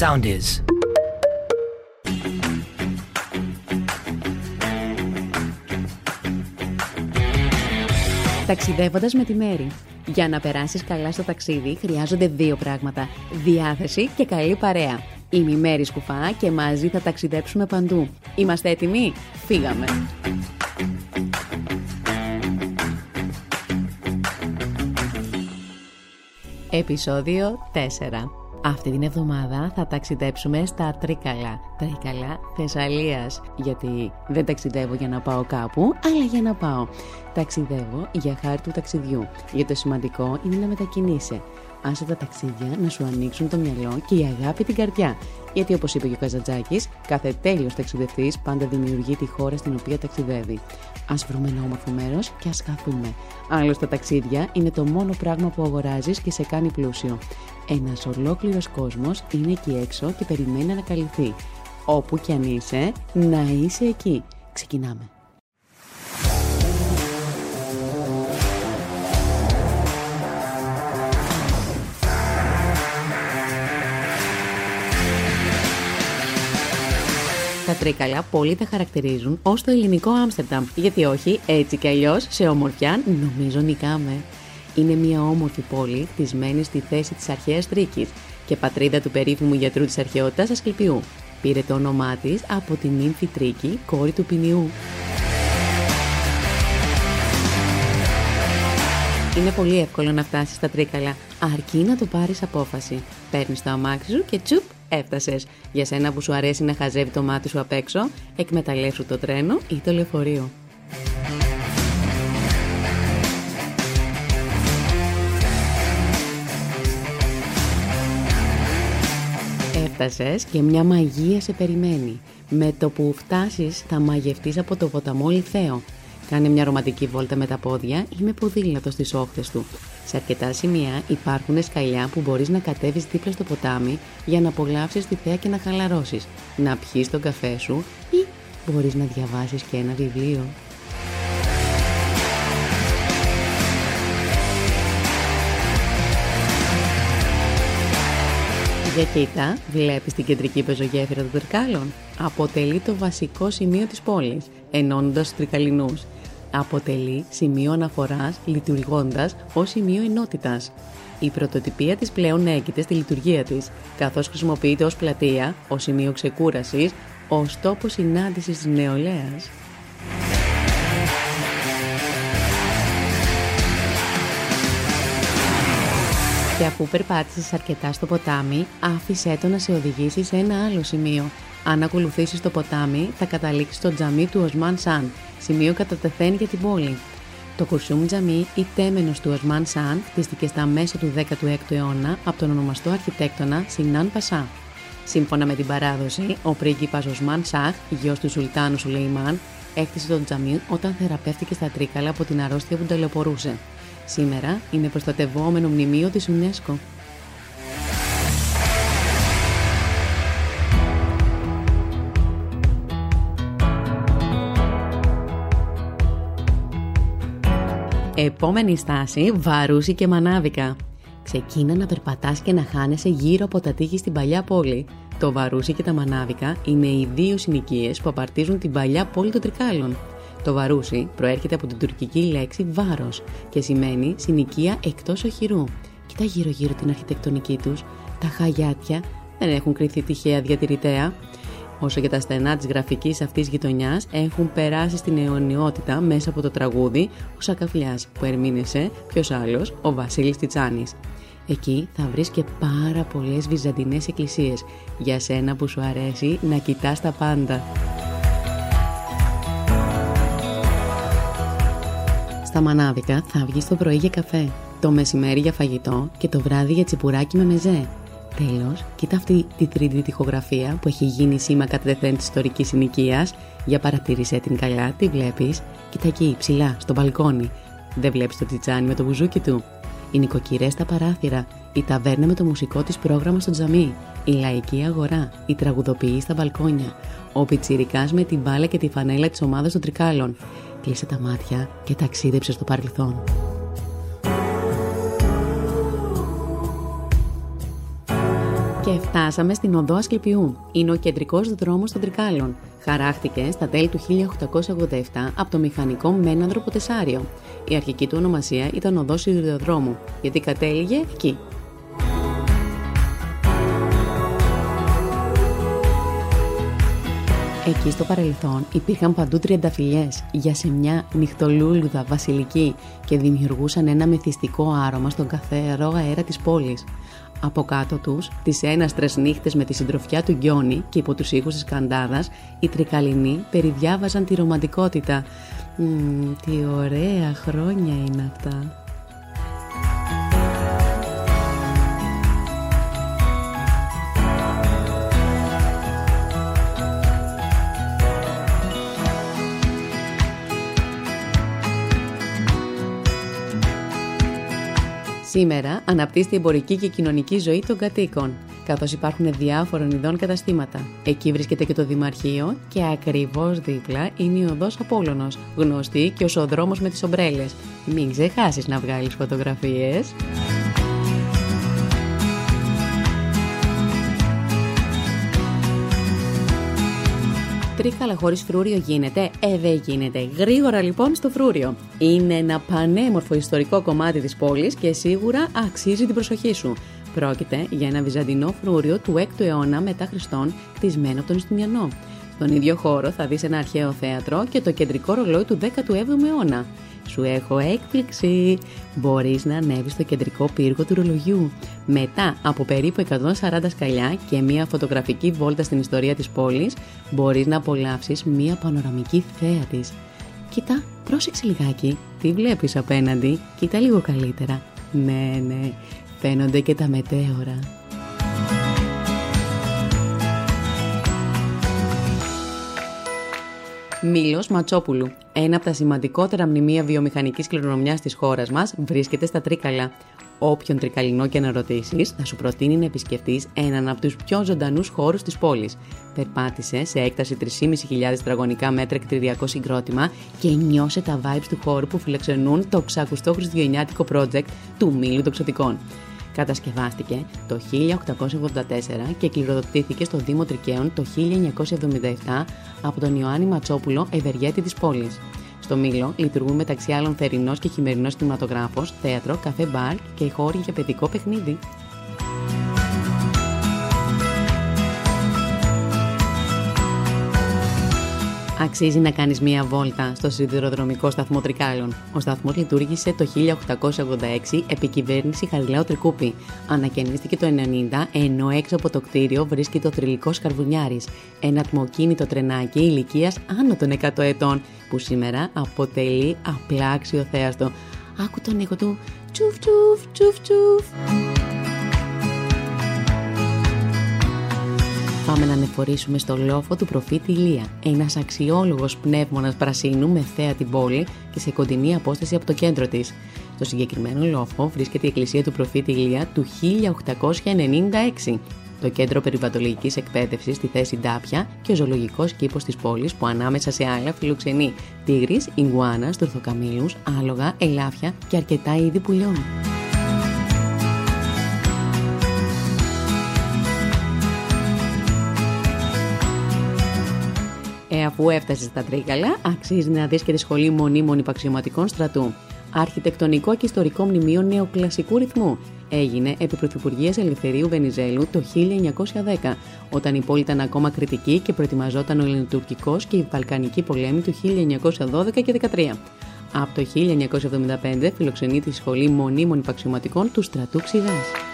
sound is. Ταξιδεύοντας με τη Μέρη. Για να περάσεις καλά στο ταξίδι χρειάζονται δύο πράγματα. Διάθεση και καλή παρέα. Είμαι η Μέρη Σκουφά και μαζί θα ταξιδέψουμε παντού. Είμαστε έτοιμοι; Φύγαμε! Επισόδιο 4 αυτή την εβδομάδα θα ταξιδέψουμε στα Τρίκαλα. Τρίκαλα Θεσσαλίας. Γιατί δεν ταξιδεύω για να πάω κάπου, αλλά για να πάω. Ταξιδεύω για χάρη του ταξιδιού. Για το σημαντικό είναι να μετακινήσει. Άσε τα ταξίδια να σου ανοίξουν το μυαλό και η αγάπη την καρδιά. Γιατί όπως είπε και ο Καζατζάκη, κάθε τέλειος ταξιδευτής πάντα δημιουργεί τη χώρα στην οποία ταξιδεύει. Α βρούμε ένα όμορφο μέρος και ας χαθούμε. Άλλωστε, τα ταξίδια είναι το μόνο πράγμα που αγοράζεις και σε κάνει πλούσιο. Ένας ολόκληρος κόσμος είναι εκεί έξω και περιμένει να καλυφθεί. Όπου κι αν είσαι, να είσαι εκεί. Ξεκινάμε. Τα τρίκαλα πολλοί τα χαρακτηρίζουν ως το ελληνικό Άμστερνταμ. Γιατί όχι, έτσι κι αλλιώς σε ομορφιά νομίζω νικάμε. Είναι μια όμορφη πόλη χτισμένη στη θέση της αρχαίας Τρίκης και πατρίδα του περίφημου γιατρού της αρχαιότητας Ασκληπιού. Πήρε το όνομά της από την νύμφη Τρίκη, κόρη του Ποινιού. Είναι πολύ εύκολο να φτάσεις στα τρίκαλα, αρκεί να το πάρεις απόφαση. Παίρνεις το αμάξι σου και τσουπ, έφτασες. Για σένα που σου αρέσει να χαζεύει το μάτι σου απ' έξω, εκμεταλλεύσου το τρένο ή το λεωφορείο. Έφτασες και μια μαγεία σε περιμένει. Με το που φτάσεις, θα μαγευτείς από το ποταμό Λιθέο. Κάνε μια ρομαντική βόλτα με τα πόδια ή με ποδήλατο στις όχθες του. Σε αρκετά σημεία υπάρχουν σκαλιά που μπορείς να κατέβεις δίπλα στο ποτάμι για να απολαύσεις τη θέα και να χαλαρώσεις, να πιεις τον καφέ σου ή μπορείς να διαβάσεις και ένα βιβλίο. Για κοίτα, βλέπεις την κεντρική πεζογέφυρα των Τρικάλων. Αποτελεί το βασικό σημείο της πόλης, ενώνοντας τους Τρικαλινούς αποτελεί σημείο αναφοράς λειτουργώντας ως σημείο ενότητας. Η πρωτοτυπία της πλέον έγκυται στη λειτουργία της, καθώς χρησιμοποιείται ως πλατεία, ως σημείο ξεκούρασης, ως τόπο συνάντησης της νεολαίας. Και αφού περπάτησες αρκετά στο ποτάμι, άφησέ το να σε οδηγήσει σε ένα άλλο σημείο. Αν ακολουθήσεις το ποτάμι, θα καταλήξεις στο τζαμί του Οσμάν Σαν, σημείο κατά τεθέν για την πόλη. Το Κουρσούμ Τζαμί ή τέμενος του Οσμάν Σαν χτίστηκε στα μέσα του 16ου αιώνα από τον ονομαστό αρχιτέκτονα Σινάν Πασά. Σύμφωνα με την παράδοση, ο πρίγκιπας Οσμάν Σαχ, γιος του Σουλτάνου Σουλεϊμάν, έκτισε το τζαμί όταν θεραπεύτηκε στα τρίκαλα από την αρρώστια που ταλαιπωρούσε. Σήμερα είναι προστατευόμενο μνημείο της UNESCO. Επόμενη στάση, Βαρούσι και Μανάβικα. Ξεκίνα να περπατάς και να χάνεσαι γύρω από τα τείχη στην παλιά πόλη. Το Βαρούσι και τα Μανάβικα είναι οι δύο συνοικίες που απαρτίζουν την παλιά πόλη των Τρικάλων. Το Βαρούσι προέρχεται από την τουρκική λέξη βάρος και σημαίνει συνοικία εκτός οχυρού. Κοίτα γύρω γύρω την αρχιτεκτονική τους. Τα χαγιάτια δεν έχουν κρυθεί τυχαία διατηρητέα όσο και τα στενά της γραφικής αυτής γειτονιάς έχουν περάσει στην αιωνιότητα μέσα από το τραγούδι «Ο Σακαφλιάς» που ερμήνευσε ποιος άλλος, ο Βασίλης Τιτσάνης. Εκεί θα βρεις και πάρα πολλές βυζαντινές εκκλησίες για σένα που σου αρέσει να κοιτάς τα πάντα. Στα Μανάδικα θα βγεις το πρωί για καφέ, το μεσημέρι για φαγητό και το βράδυ για τσιπουράκι με μεζέ. Τέλος, κοίτα αυτή τη τρίτη τυχογραφία που έχει γίνει σήμα κατά τη ιστορικής συνοικίας. Για παρατήρησέ την καλά, τι βλέπεις. Κοίτα εκεί, ψηλά, στο μπαλκόνι. Δεν βλέπεις το τιτσάνι με το μπουζούκι του. Οι νοικοκυρές στα παράθυρα. Η ταβέρνα με το μουσικό της πρόγραμμα στο τζαμί. Η λαϊκή αγορά. Η τραγουδοποιή στα μπαλκόνια. Ο πιτσιρικάς με την μπάλα και τη φανέλα της ομάδας των τρικάλων. Κλείσε τα μάτια και ταξίδεψε στο παρελθόν. Και φτάσαμε στην οδό Ασκληπιού. Είναι ο κεντρικός δρόμος των Τρικάλων. Χαράχτηκε στα τέλη του 1887 από το μηχανικό Μένανδρο Ποτεσάριο. Η αρχική του ονομασία ήταν οδό Σιδηροδρόμου, γιατί κατέληγε εκεί, Εκεί στο παρελθόν υπήρχαν παντού τριανταφυλιές, σεμιά, νυχτολούλουδα, βασιλική και δημιουργούσαν ένα μεθυστικό άρωμα στον καθαρό αέρα της πόλης. Από κάτω τους, τις έναστρες νύχτες με τη συντροφιά του Γκιόνι και υπό τους ήχους της Καντάδας, οι τρικαλινοί περιδιάβαζαν τη ρομαντικότητα. Μ, τι ωραία χρόνια είναι αυτά. Σήμερα αναπτύσσεται η εμπορική και κοινωνική ζωή των κατοίκων, καθώς υπάρχουν διάφορων ειδών καταστήματα. Εκεί βρίσκεται και το Δημαρχείο και ακριβώς δίπλα είναι η οδός Απόλωνο, γνωστή και ως ο δρόμος με τις ομπρέλες. Μην ξεχάσεις να βγάλεις φωτογραφίες. Τρίκαλα χωρίς φρούριο γίνεται. Ε, δεν γίνεται. Γρήγορα λοιπόν στο φρούριο. Είναι ένα πανέμορφο ιστορικό κομμάτι της πόλης και σίγουρα αξίζει την προσοχή σου. Πρόκειται για ένα βυζαντινό φρούριο του 6ου αιώνα μετά Χριστόν, κτισμένο από τον Ιστιμιανό. Στον ίδιο χώρο θα δεις ένα αρχαίο θέατρο και το κεντρικό ρολόι του 17ου αιώνα. Σου έχω έκπληξη! Μπορείς να ανέβεις στο κεντρικό πύργο του ρολογιού. Μετά από περίπου 140 σκαλιά και μία φωτογραφική βόλτα στην ιστορία της πόλης, μπορείς να απολαύσεις μία πανοραμική θέα της. Κοίτα, πρόσεξε λιγάκι, τι βλέπεις απέναντι, κοίτα λίγο καλύτερα. Ναι, ναι, φαίνονται και τα μετέωρα. Μήλος Ματσόπουλου. Ένα από τα σημαντικότερα μνημεία βιομηχανικής κληρονομιάς της χώρας μας βρίσκεται στα Τρίκαλα. Όποιον τρικαλινό και να ρωτήσεις, θα σου προτείνει να επισκεφτείς έναν από τους πιο ζωντανούς χώρους της πόλης. Περπάτησε σε έκταση 3.500 τετραγωνικά μέτρα κτηριακό συγκρότημα και νιώσε τα vibes του χώρου που φιλοξενούν το ξακουστό χριστουγεννιάτικο project του Μήλου των Ξωτικών. Κατασκευάστηκε το 1884 και κληροδοτήθηκε στο Δήμο Τρικαίων το 1977 από τον Ιωάννη Ματσόπουλο, ευεργέτη της πόλης. Στο Μήλο λειτουργούν μεταξύ άλλων θερινός και χειμερινός κινηματογράφος, θέατρο, καφέ μπαρ και χώροι για παιδικό παιχνίδι. Αξίζει να κάνεις μία βόλτα στο σιδηροδρομικό σταθμό Τρικάλων. Ο σταθμός λειτουργήσε το 1886 επί κυβέρνηση Χαριλάου Τρικούπη. Ανακαινίστηκε το 1990 ενώ έξω από το κτίριο βρίσκεται ο Τριλικός Καρβουνιάρης, ένα ατμοκίνητο τρενάκι ηλικίας άνω των 100 ετών, που σήμερα αποτελεί απλά αξιοθέαστο. Άκου τον ήχο του τσουφ τσουφ τσουφ τσουφ. Πάμε να ανεφορήσουμε στο λόφο του προφήτη Ηλία, ένας αξιόλογος πνεύμονας πρασίνου με θέα την πόλη και σε κοντινή απόσταση από το κέντρο της. Στο συγκεκριμένο λόφο βρίσκεται η εκκλησία του προφήτη Ηλία του 1896, το κέντρο περιβατολογικής εκπαίδευσης στη θέση Ντάπια και ο ζωολογικός κήπος της πόλης που ανάμεσα σε άλλα φιλοξενεί τίγρης, ιγκουάνα, τουρθοκαμίλου, άλογα, ελάφια και αρκετά είδη πουλιών. Αφού έφτασε στα Τρίκαλα, αξίζει να δεις και τη Σχολή Μονίμων Υπαξιωματικών Στρατού. Αρχιτεκτονικό και ιστορικό μνημείο νεοκλασικού ρυθμού. Έγινε επί Πρωθυπουργίας Ελευθερίου Βενιζέλου το 1910, όταν η πόλη ήταν ακόμα κριτική και προετοιμαζόταν ο Ελληνοτουρκικός και η Βαλκανική πολέμη του 1912 και 13. Από το 1975 φιλοξενεί τη Σχολή Μονίμων Υπαξιωματικών του Στρατού Ξηγάς.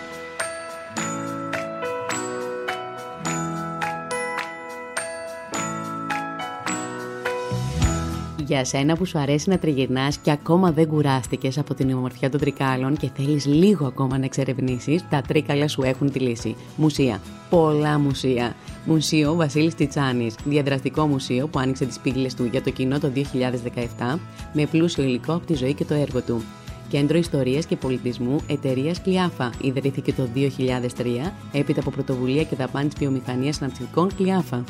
Για σένα που σου αρέσει να τριγυρνάς και ακόμα δεν κουράστηκες από την ομορφιά των τρικάλων και θέλεις λίγο ακόμα να εξερευνήσεις, τα τρίκαλα σου έχουν τη λύση. Μουσεία. Πολλά μουσεία. Μουσείο Βασίλης Τιτσάνη, διαδραστικό μουσείο που άνοιξε τις πύλες του για το κοινό το 2017 με πλούσιο υλικό από τη ζωή και το έργο του. Κέντρο Ιστορίας και Πολιτισμού εταιρείας Κλειάφα. Ιδρύθηκε το 2003 έπειτα από πρωτοβουλία και δαπάνης τη βιομηχανίας αναψυχικών Κλειάφα.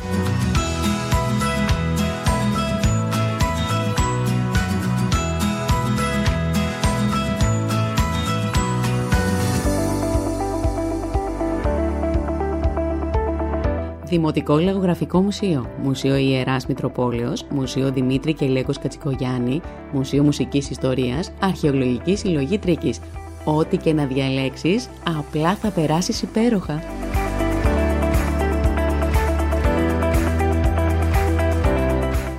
Δημοτικό Λαγογραφικό Μουσείο, Μουσείο Ιεράς Μητροπόλεως, Μουσείο Δημήτρη και Λέκος Κατσικογιάννη, Μουσείο Μουσικής Ιστορίας, Αρχαιολογικής Συλλογή Τρίκης. Ό,τι και να διαλέξεις, απλά θα περάσεις υπέροχα.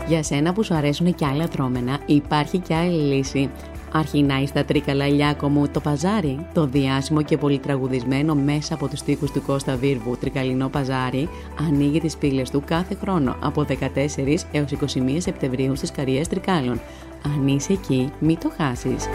Για σένα που σου αρέσουν και άλλα δρόμενα, υπάρχει και άλλη λύση. Αρχινάει στα τρίκαλα Ηλιάκο μου το παζάρι, το διάσημο και πολυτραγουδισμένο μέσα από τους τοίχους του Κώστα Βίρβου τρικαλινό παζάρι, ανοίγει τις πύλες του κάθε χρόνο από 14 έως 21 Σεπτεμβρίου στις Καριές Τρικάλων. Αν είσαι εκεί, μην το χάσεις.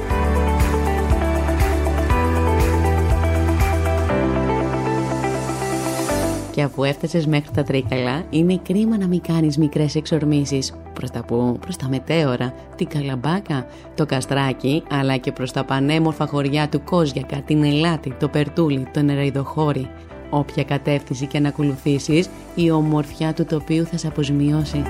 Και αφού έφτασες μέχρι τα τρίκαλα, είναι κρίμα να μην κάνεις μικρές εξορμήσεις. Προς τα πού, προς τα μετέωρα, την Καλαμπάκα, το Καστράκι, αλλά και προς τα πανέμορφα χωριά του Κόζιακα, την Ελάτη, το Περτούλι, το Νεραϊδοχώρι. Όποια κατεύθυνση και να ακολουθήσεις, η ομορφιά του τοπίου θα σε αποσμιώσει.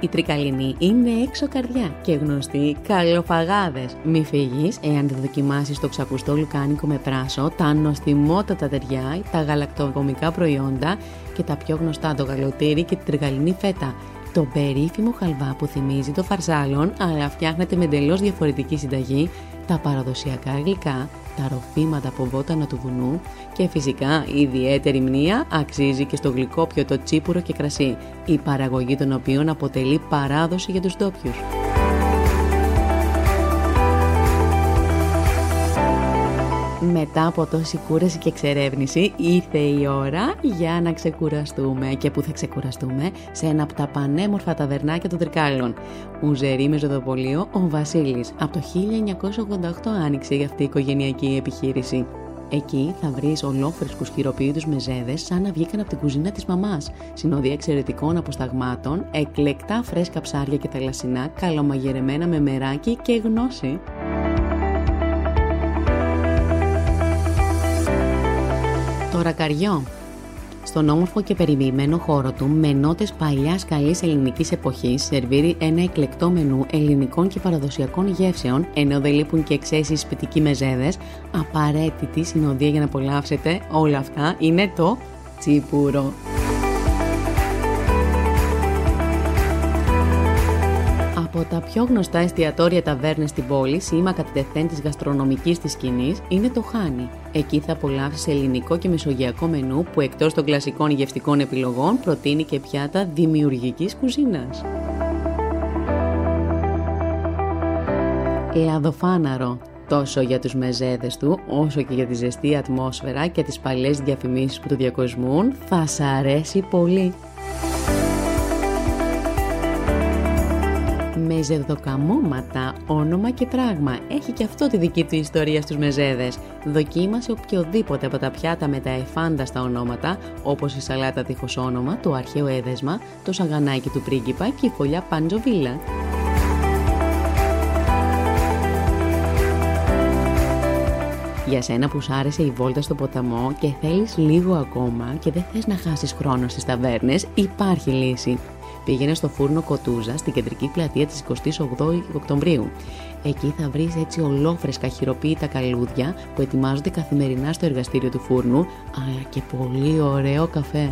Η τρικαλινή είναι έξω καρδιά και γνωστή καλοφαγάδες. Μη φύγεις εάν δεν δοκιμάσεις το ξακουστό λουκάνικο με πράσο, τα νοστιμότατα ταιριά, τα γαλακτοκομικά προϊόντα και τα πιο γνωστά το γαλοτήρι και την τρικαλινή φέτα. Το περίφημο χαλβά που θυμίζει το φαρσάλον αλλά φτιάχνεται με εντελώς διαφορετική συνταγή, τα παραδοσιακά γλυκά, τα ροφήματα από βότανα του βουνού και φυσικά η ιδιαίτερη μνήα αξίζει και στο γλυκόπιο το τσίπουρο και κρασί, η παραγωγή των οποίων αποτελεί παράδοση για τους ντόπιους. Μετά από τόση κούραση και εξερεύνηση ήρθε η ώρα για να ξεκουραστούμε και που θα ξεκουραστούμε; Σε ένα από τα πανέμορφα ταβερνάκια των Τρικάλων. Ουζερή με ζωδοπολείο ο Βασίλης. Από το 1988 άνοιξε για αυτή η οικογενειακή επιχείρηση. Εκεί θα βρεις ολόφρεσκους χειροποίητους μεζέδες σαν να βγήκαν από την κουζίνα της μαμάς. Συνοδεία εξαιρετικών αποσταγμάτων, εκλεκτά φρέσκα ψάρια και θαλασσινά, καλομαγειρεμένα με μεράκι και γνώση. Το ρακαριό. Στον όμορφο και περιμοιημένο χώρο του, με νότες παλιάς καλής ελληνικής εποχής, σερβίρει ένα εκλεκτό μενού ελληνικών και παραδοσιακών γεύσεων, ενώ δεν λείπουν και εξαίσθηση σπιτικοί μεζέδες. Απαραίτητη συνοδεία για να απολαύσετε όλα αυτά είναι το τσίπουρο. Από τα πιο γνωστά εστιατόρια ταβέρνες στην πόλη, σήμα κατά τεθέν της γαστρονομικής της σκηνής, είναι το Χάνι. Εκεί θα απολαύσεις ελληνικό και μεσογειακό μενού που εκτός των κλασικών γευστικών επιλογών προτείνει και πιάτα δημιουργικής κουζίνας. Λαδοφάναρο τόσο για τους μεζέδες του, όσο και για τη ζεστή ατμόσφαιρα και τις παλιές διαφημίσεις που του διακοσμούν, θα σ' αρέσει πολύ. Μεζεδοκαμώματα, όνομα και πράγμα. Έχει και αυτό τη δική του ιστορία στους μεζέδες. Δοκίμασε οποιοδήποτε από τα πιάτα με τα εφάνταστα ονόματα, όπως η σαλάτα τείχος όνομα, το αρχαίο έδεσμα, το σαγανάκι του πρίγκιπα και η φωλιά παντζοβίλα. Για σένα που σ' άρεσε η βόλτα στο ποταμό και θέλεις λίγο ακόμα και δεν θες να χάσεις χρόνο στις ταβέρνες, υπάρχει λύση πήγαινε στο φούρνο Κοτούζα στην κεντρική πλατεία της 28 Οκτωβρίου. Εκεί θα βρεις έτσι ολόφρεσκα χειροποίητα καλούδια που ετοιμάζονται καθημερινά στο εργαστήριο του φούρνου, αλλά και πολύ ωραίο καφέ.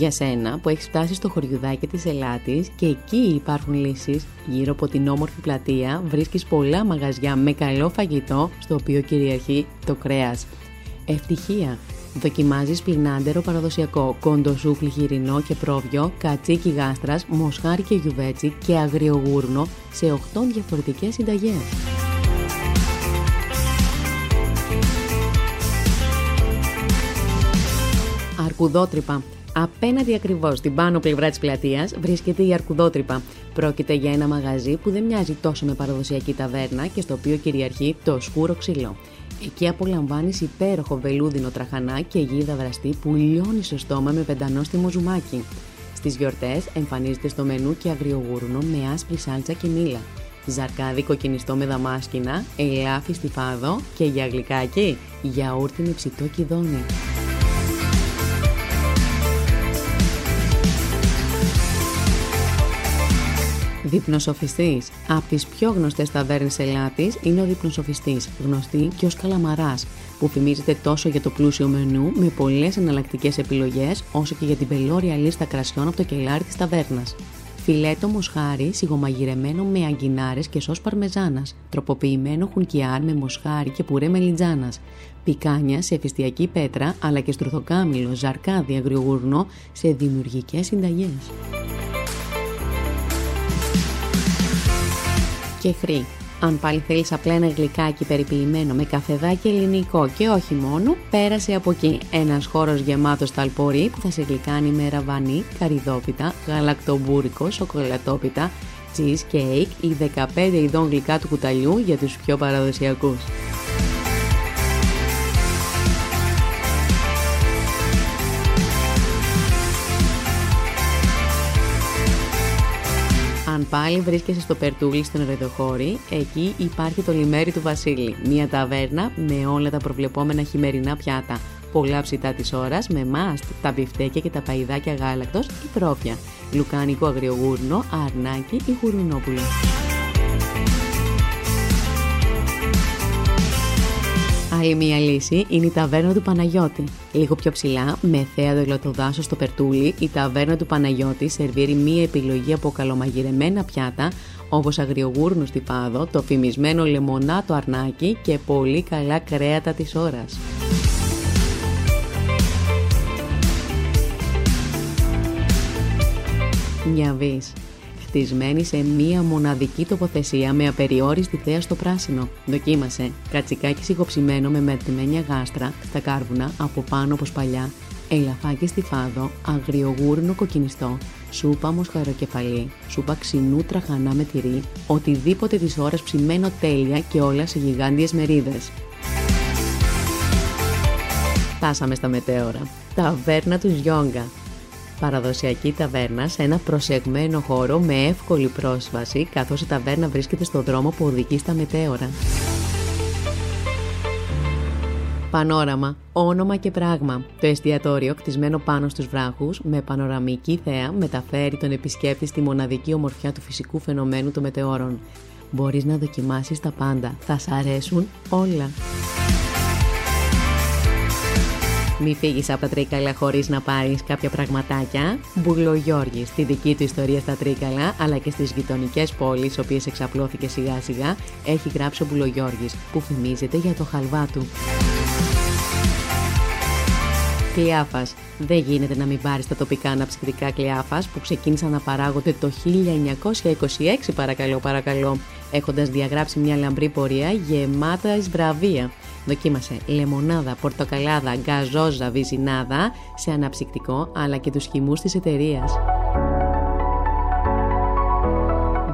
Για σένα που έχεις φτάσει στο χωριουδάκι της Ελάτης και εκεί υπάρχουν λύσεις, γύρω από την όμορφη πλατεία βρίσκεις πολλά μαγαζιά με καλό φαγητό στο οποίο κυριαρχεί το κρέας. Ευτυχία! Δοκιμάζεις πλινάντερο παραδοσιακό, κοντοσούφλι χοιρινό και πρόβιο, κατσίκι γάστρας, μοσχάρι και γιουβέτσι και αγριογούρνο σε 8 διαφορετικές συνταγές. Αρκουδότρυπα Απέναντι ακριβώς στην πάνω πλευρά της πλατείας βρίσκεται η Αρκουδότρυπα. Πρόκειται για ένα μαγαζί που δεν μοιάζει τόσο με παραδοσιακή ταβέρνα και στο οποίο κυριαρχεί το σκούρο ξύλο. Εκεί απολαμβάνεις υπέροχο βελούδινο τραχανά και γίδα βραστή που λιώνει στο στόμα με πεντανόστιμο ζουμάκι. Στις γιορτές εμφανίζεται στο μενού και αγριογούρνο με άσπρη σάλτσα και μήλα. Ζαρκάδι κοκκινιστό με δαμάσκηνα, ελάφι στη φάδο και για γλυκάκι, γιαούρτι με ψητό κυδόνι. Διπνοσοφιστής. Από τις πιο γνωστές ταβέρνες Ελλάδης είναι ο Διπνοσοφιστής, γνωστή και ως Καλαμαράς, που φημίζεται τόσο για το πλούσιο μενού με πολλές εναλλακτικές επιλογές, όσο και για την πελώρια λίστα κρασιών από το κελάρι της ταβέρνας. Φιλέτο μοσχάρι σιγομαγειρεμένο με αγκινάρες και σως παρμεζάνας, τροποποιημένο χουνκιάρ με μοσχάρι και πουρέ μελιτζάνας, πικάνια σε εφιστιακή πέτρα αλλά και στρουθοκάμιλο, ζαρκάδι, αγριογουρνό σε δημιουργικές συνταγές. Και χρή. Αν πάλι θέλεις απλά ένα γλυκάκι περιποιημένο με καφεδάκι ελληνικό και όχι μόνο, πέρασε από εκεί. Ένας χώρος γεμάτος ταλπορή που θα σε γλυκάνει με ραβανί, καριδόπιτα, γαλακτομπούρικο, σοκολατόπιτα, cheesecake ή 15 ειδών γλυκά του κουταλιού για τους πιο παραδοσιακούς. Πάλι βρίσκεσαι στο Περτούλι στην Ρεδοχώρη, εκεί υπάρχει το λιμέρι του Βασίλη, μια ταβέρνα με όλα τα προβλεπόμενα χειμερινά πιάτα. Πολλά ψητά της ώρας με μάστ, τα μπιφτέκια και τα παϊδάκια γάλακτος ή τρόφια, λουκάνικο αγριογούρνο, αρνάκι ή γουρνόπουλο. Άλλη μία λύση είναι η ταβέρνα του Παναγιώτη. Λίγο πιο ψηλά, με θέα δελωτοδάσο στο περτούλι, η ταβέρνα του Παναγιώτη σερβίρει μία επιλογή από καλομαγειρεμένα πιάτα, όπως αγριογούρνου στη πάδο, το φημισμένο λεμονάτο αρνάκι και πολύ καλά κρέατα της ώρας. Νιαβής χτισμένη σε μία μοναδική τοποθεσία με απεριόριστη θέα στο πράσινο. Δοκίμασε. Κατσικάκι σιγοψημένο με μετρημένια γάστρα στα κάρβουνα από πάνω όπως παλιά, ελαφάκι στη φάδο, αγριογούρνο κοκκινιστό, σούπα μοσχαροκεφαλή, σούπα ξινού τραχανά με τυρί, οτιδήποτε της ώρας ψημένο τέλεια και όλα σε γιγάντιες μερίδες. Φτάσαμε στα μετέωρα. Ταβέρνα του Γιόγκα παραδοσιακή ταβέρνα σε ένα προσεγμένο χώρο με εύκολη πρόσβαση καθώς η ταβέρνα βρίσκεται στο δρόμο που οδηγεί στα μετέωρα. Πανόραμα, όνομα και πράγμα. Το εστιατόριο, κτισμένο πάνω στους βράχους, με πανοραμική θέα, μεταφέρει τον επισκέπτη στη μοναδική ομορφιά του φυσικού φαινομένου των μετεώρων. Μπορείς να δοκιμάσεις τα πάντα. Θα σ' αρέσουν όλα. Μη φύγεις από τα τρίκαλα χωρίς να πάρεις κάποια πραγματάκια. Μπουλογιώργη, στη δική του ιστορία στα τρίκαλα, αλλά και στις γειτονικές πόλεις, οποίες εξαπλώθηκε σιγά σιγά, έχει γράψει ο Μπουλογιώργη, που φημίζεται για το χαλβά του. Κλειάφας. Δεν γίνεται να μην πάρεις τα τοπικά αναψυκτικά κλειάφας που ξεκίνησαν να παράγονται το 1926, παρακαλώ, παρακαλώ, έχοντας διαγράψει μια λαμπρή πορεία γεμάτα ει βραβεία. Δοκίμασε λεμονάδα, πορτοκαλάδα, γκαζόζα, βυζινάδα σε αναψυκτικό αλλά και τους χυμούς της εταιρείας.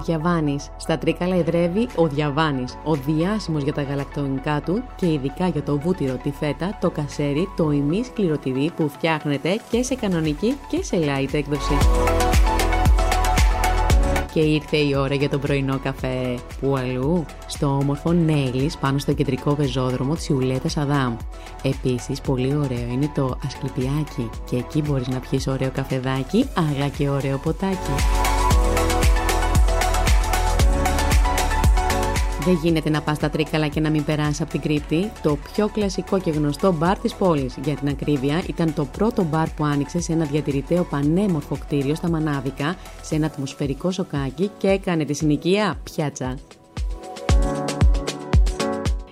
Διαβάνης. Στα τρίκαλα εδρεύει ο Διαβάνης, ο διάσημος για τα γαλακτονικά του και ειδικά για το βούτυρο, τη φέτα, το κασέρι, το ημί σκληροτηρί που φτιάχνεται και σε κανονική και σε light έκδοση και ήρθε η ώρα για τον πρωινό καφέ. Που αλλού, στο όμορφο Νέλης πάνω στο κεντρικό πεζόδρομο της Ιουλέτας Αδάμ. Επίσης, πολύ ωραίο είναι το Ασκληπιάκι και εκεί μπορείς να πιεις ωραίο καφεδάκι, αλλά και ωραίο ποτάκι. Δεν γίνεται να πας στα τρίκαλα και να μην περάσεις από την κρύπτη. Το πιο κλασικό και γνωστό μπαρ της πόλης, για την ακρίβεια, ήταν το πρώτο μπαρ που άνοιξε σε ένα διατηρηταίο πανέμορφο κτίριο στα Μανάδικα, σε ένα ατμοσφαιρικό σοκάκι και έκανε τη συνοικία πιάτσα.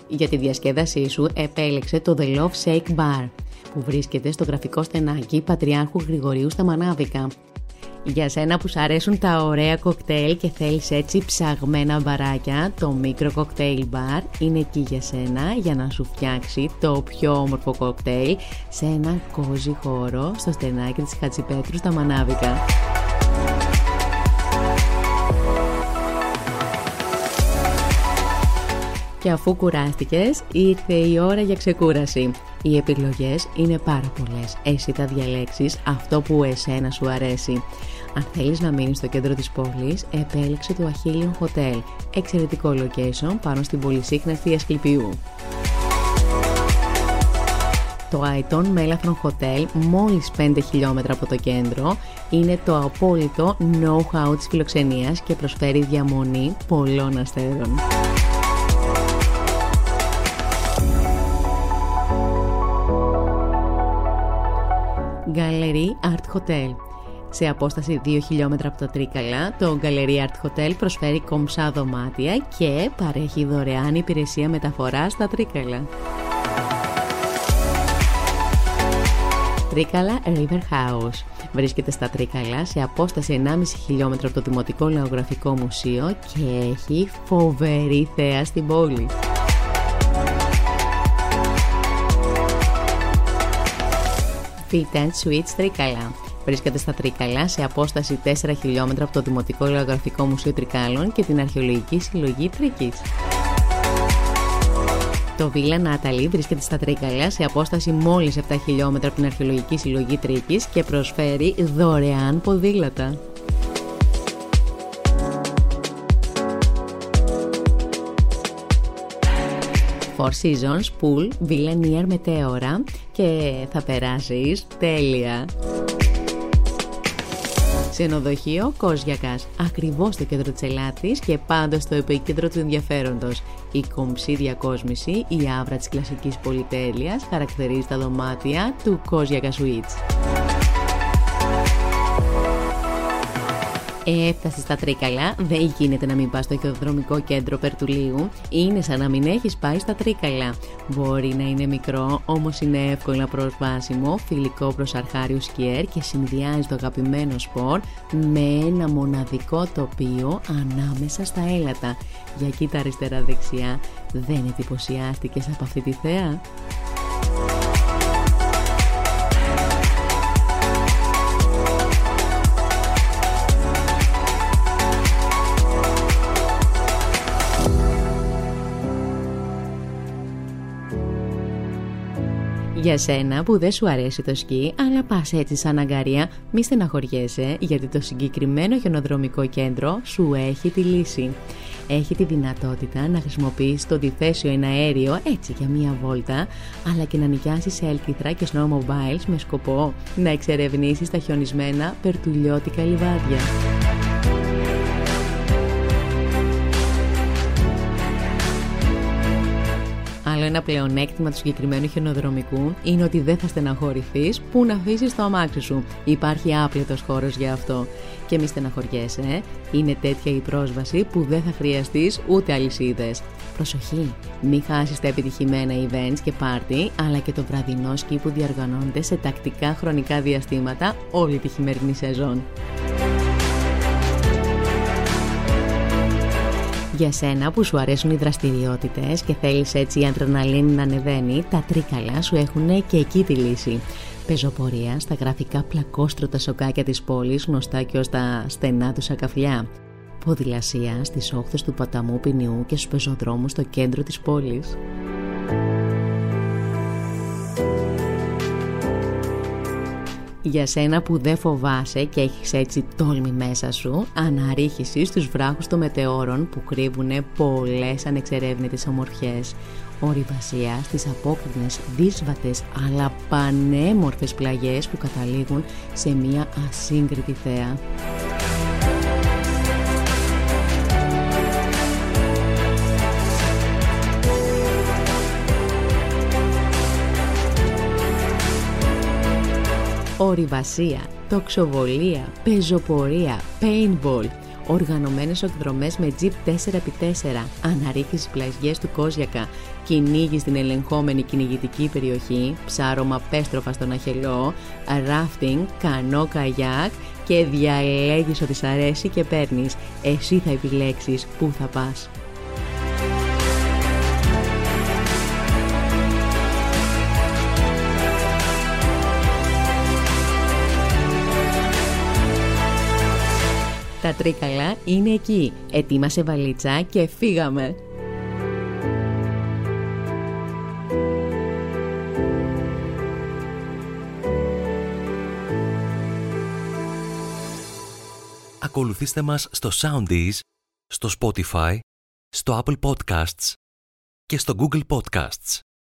Για τη διασκέδασή σου επέλεξε το The Love Shake Bar, που βρίσκεται στο γραφικό στενάκι Πατριάρχου Γρηγορίου στα Μανάδικα. Για σένα που σ' αρέσουν τα ωραία κοκτέιλ και θέλεις έτσι ψαγμένα μπαράκια, το μικρό κοκτέιλ μπαρ είναι εκεί για σένα για να σου φτιάξει το πιο όμορφο κοκτέιλ σε ένα κόζι χώρο στο στενάκι της Χατσιπέτρου στα Μανάβικα. Και αφού κουράστηκες, ήρθε η ώρα για ξεκούραση. Οι επιλογές είναι πάρα πολλές. Εσύ θα διαλέξεις αυτό που εσένα σου αρέσει. Αν θέλεις να μείνεις στο κέντρο της πόλης, επέλεξε το Achillean Hotel, εξαιρετικό location πάνω στην πολυσύχναστη Ασκληπιού. Το Αετών Μέλαθρον Hotel, μόλις 5 χιλιόμετρα από το κέντρο, είναι το απόλυτο know-how της φιλοξενίας και προσφέρει διαμονή πολλών αστέρων. Gallery Art Hotel σε απόσταση 2 χιλιόμετρα από τα Τρίκαλα, το Gallery Art Hotel προσφέρει κομψά δωμάτια και παρέχει δωρεάν υπηρεσία μεταφοράς στα Τρίκαλα. Τρίκαλα River House. Βρίσκεται στα Τρίκαλα σε απόσταση 1,5 χιλιόμετρα από το Δημοτικό Λαογραφικό Μουσείο και έχει φοβερή θέα στην πόλη. Fit and Switch Τρίκαλα. Βρίσκεται στα Τρίκαλα σε απόσταση 4 χιλιόμετρα από το Δημοτικό Λαογραφικό Μουσείο Τρικάλων και την Αρχαιολογική Συλλογή Τρίκης. Το Βίλα Νάταλι βρίσκεται στα Τρίκαλα σε απόσταση μόλις 7 χιλιόμετρα από την Αρχαιολογική Συλλογή Τρίκης και προσφέρει δωρεάν ποδήλατα. Four Seasons Pool Villa Near Meteora και θα περάσεις τέλεια. Ξενοδοχείο Κόζιακα. Ακριβώς στο κέντρο της Ελλάδης και πάντα στο επίκεντρο του ενδιαφέροντος. Η κομψή διακόσμηση, η άβρα της κλασικής πολυτέλειας χαρακτηρίζει τα δωμάτια του Κόζιακα Suites. Έφτασες στα Τρίκαλα, δεν γίνεται να μην πας στο χειροδρομικό κέντρο Περτουλίου. Είναι σαν να μην έχεις πάει στα Τρίκαλα. Μπορεί να είναι μικρό, όμως είναι εύκολα προσβάσιμο, φιλικό προς αρχάριου σκιέρ και συνδυάζει το αγαπημένο σπορ με ένα μοναδικό τοπίο ανάμεσα στα έλατα. Για κοίτα αριστερά-δεξιά, δεν εντυπωσιάστηκες από αυτή τη θέα; Για σένα που δεν σου αρέσει το σκι, αλλά πας έτσι σαν αγκαρία, μη στεναχωριέσαι γιατί το συγκεκριμένο χιονοδρομικό κέντρο σου έχει τη λύση. Έχει τη δυνατότητα να χρησιμοποιήσει το διθέσιο εναέριο έτσι για μία βόλτα, αλλά και να νοικιάσεις έλκυθρα και snowmobiles με σκοπό να εξερευνήσεις τα χιονισμένα περτουλιώτικα λιβάδια. Ένα πλεονέκτημα του συγκεκριμένου χιονοδρομικού είναι ότι δεν θα στεναχωρηθείς που να αφήσεις το αμάξι σου. Υπάρχει άπλετος χώρος για αυτό. Και μη στεναχωριέσαι, είναι τέτοια η πρόσβαση που δεν θα χρειαστείς ούτε αλυσίδες. Προσοχή! Μην χάσεις τα επιτυχημένα events και πάρτι, αλλά και το βραδινό σκι που διοργανώνεται σε τακτικά χρονικά διαστήματα όλη τη χειμερινή σεζόν. Για σένα που σου αρέσουν οι δραστηριότητες και θέλεις έτσι η αντρεναλίνη να ανεβαίνει, τα τρίκαλα σου έχουν και εκεί τη λύση. Πεζοπορία στα γραφικά πλακόστρωτα σοκάκια της πόλης, γνωστά και ως τα στενά του σακαφλιά. Ποδηλασία στις όχθες του ποταμού Ποινιού και στους πεζοδρόμους στο κέντρο της πόλης. Για σένα που δεν φοβάσαι και έχεις έτσι τόλμη μέσα σου, αναρρίχηση στους βράχους των μετεώρων που κρύβουν πολλές ανεξερεύνητες ομορφιές. Ορειβασία στις απόκρινες, δύσβατες αλλά πανέμορφες πλαγιές που καταλήγουν σε μια ασύγκριτη θέα. Ορειβασία, τοξοβολία, πεζοπορία, paintball, οργανωμένες εκδρομές με τζιπ 4x4, αναρρίχηση πλαγιές του Κόζιακα, κυνήγι στην ελεγχόμενη κυνηγητική περιοχή, ψάρωμα πέστροφα στον Αχελό, ράφτινγκ, κανό καγιάκ και διαλέγεις ότι σ' αρέσει και παίρνεις. Εσύ θα επιλέξεις πού θα πας. Τα τρίκαλα είναι εκεί. Ετοίμασε βαλίτσα και φύγαμε. Ακολουθήστε μας στο Soundees, στο Spotify, στο Apple Podcasts και στο Google Podcasts.